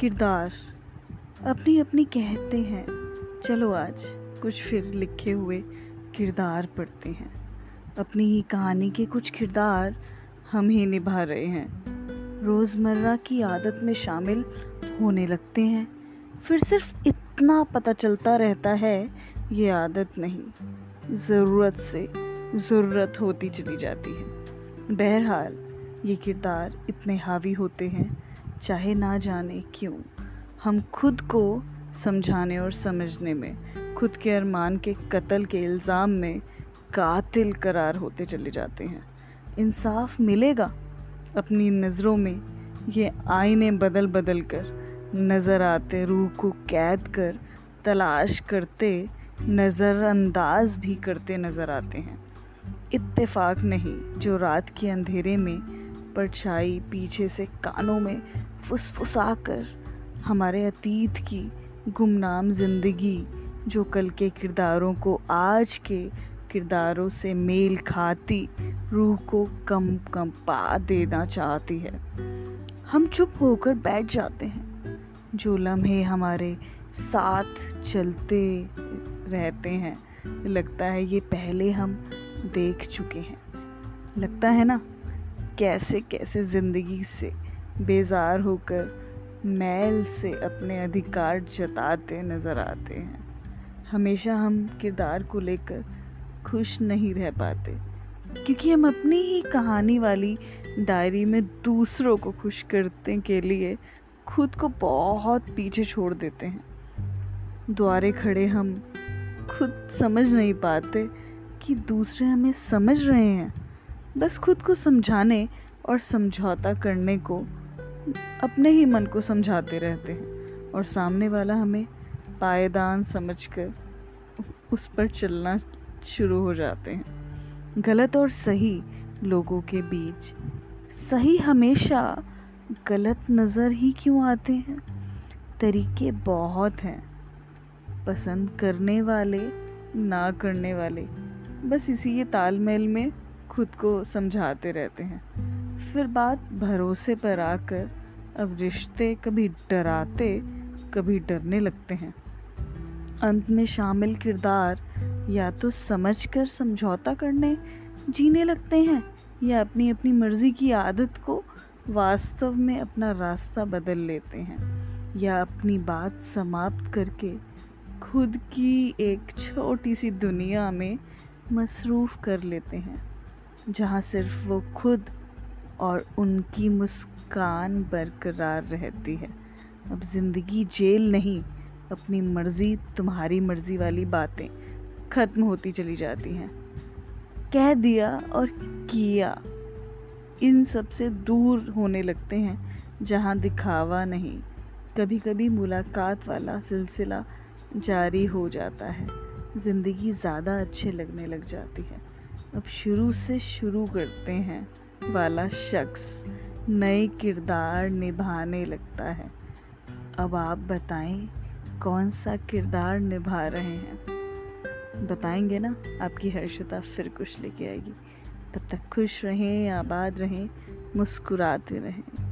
किरदार। अपनी अपनी कहते हैं। चलो आज कुछ फिर लिखे हुए किरदार पढ़ते हैं। अपनी ही कहानी के कुछ किरदार हम ही निभा रहे हैं। रोज़मर्रा की आदत में शामिल होने लगते हैं। फिर सिर्फ़ इतना पता चलता रहता है, ये आदत नहीं। ज़रूरत से ज़रूरत होती चली जाती है। बहरहाल, ये किरदार इतने हावी होते हैं चाहे ना जाने क्यों, हम खुद को समझाने और समझने में, खुद के अरमान के कत्ल के इल्ज़ाम में कातिल करार होते चले जाते हैं। इंसाफ मिलेगा अपनी नज़रों में, ये आईने बदल बदल कर, नज़र आते रूह को कैद कर, तलाश करते, नज़रअंदाज भी करते नज़र आते हैं। इत्तेफाक नहीं, जो रात के अंधेरे में परछाई पीछे से कानों में फुसफुसा कर हमारे अतीत की गुमनाम ज़िंदगी, जो कल के किरदारों को आज के किरदारों से मेल खाती, रूह को कम कम पा देना चाहती है। हम चुप होकर बैठ जाते हैं। जो लम्हे हमारे साथ चलते रहते हैं, लगता है ये पहले हम देख चुके हैं। लगता है ना? कैसे कैसे ज़िंदगी से बेजार होकर मैल से अपने अधिकार जताते नज़र आते हैं। हमेशा हम किरदार को लेकर खुश नहीं रह पाते, क्योंकि हम अपनी ही कहानी वाली डायरी में दूसरों को खुश करने के लिए खुद को बहुत पीछे छोड़ देते हैं। द्वारे खड़े हम खुद समझ नहीं पाते कि दूसरे हमें समझ रहे हैं। बस खुद को समझाने और समझौता करने को अपने ही मन को समझाते रहते हैं और सामने वाला हमें पायदान समझकर उस पर चलना शुरू हो जाते हैं। गलत और सही लोगों के बीच सही हमेशा गलत नज़र ही क्यों आते हैं? तरीके बहुत हैं। पसंद करने वाले, ना करने वाले। बस इसी ये तालमेल में खुद को समझाते रहते हैं। फिर बात भरोसे पर आकर अब रिश्ते कभी डराते, कभी डरने लगते हैं। अंत में शामिल किरदार या तो समझकर समझौता करने, जीने लगते हैं या अपनी अपनी मर्ज़ी की आदत को वास्तव में अपना रास्ता बदल लेते हैं या अपनी बात समाप्त करके खुद की एक छोटी सी दुनिया में मसरूफ़ कर लेते हैं। जहाँ सिर्फ़ वो खुद और उनकी मुस्कान बरकरार रहती है। अब ज़िंदगी जेल नहीं, अपनी मर्ज़ी, तुम्हारी मर्ज़ी वाली बातें ख़त्म होती चली जाती हैं। कह दिया और किया। इन सबसे दूर होने लगते हैं, जहाँ दिखावा नहीं। कभी कभी मुलाकात वाला सिलसिला जारी हो जाता है। ज़िंदगी ज़्यादा अच्छे लगने लग जाती है। अब शुरू से शुरू करते हैं वाला शख्स। नए किरदार निभाने लगता है। अब आप बताएँ, कौन सा किरदार निभा रहे हैं? बताएँगे ना, आपकी हर्षता फिर कुछ लेके आएगी। तब तक खुश रहें, आबाद रहें, मुस्कुराते रहें।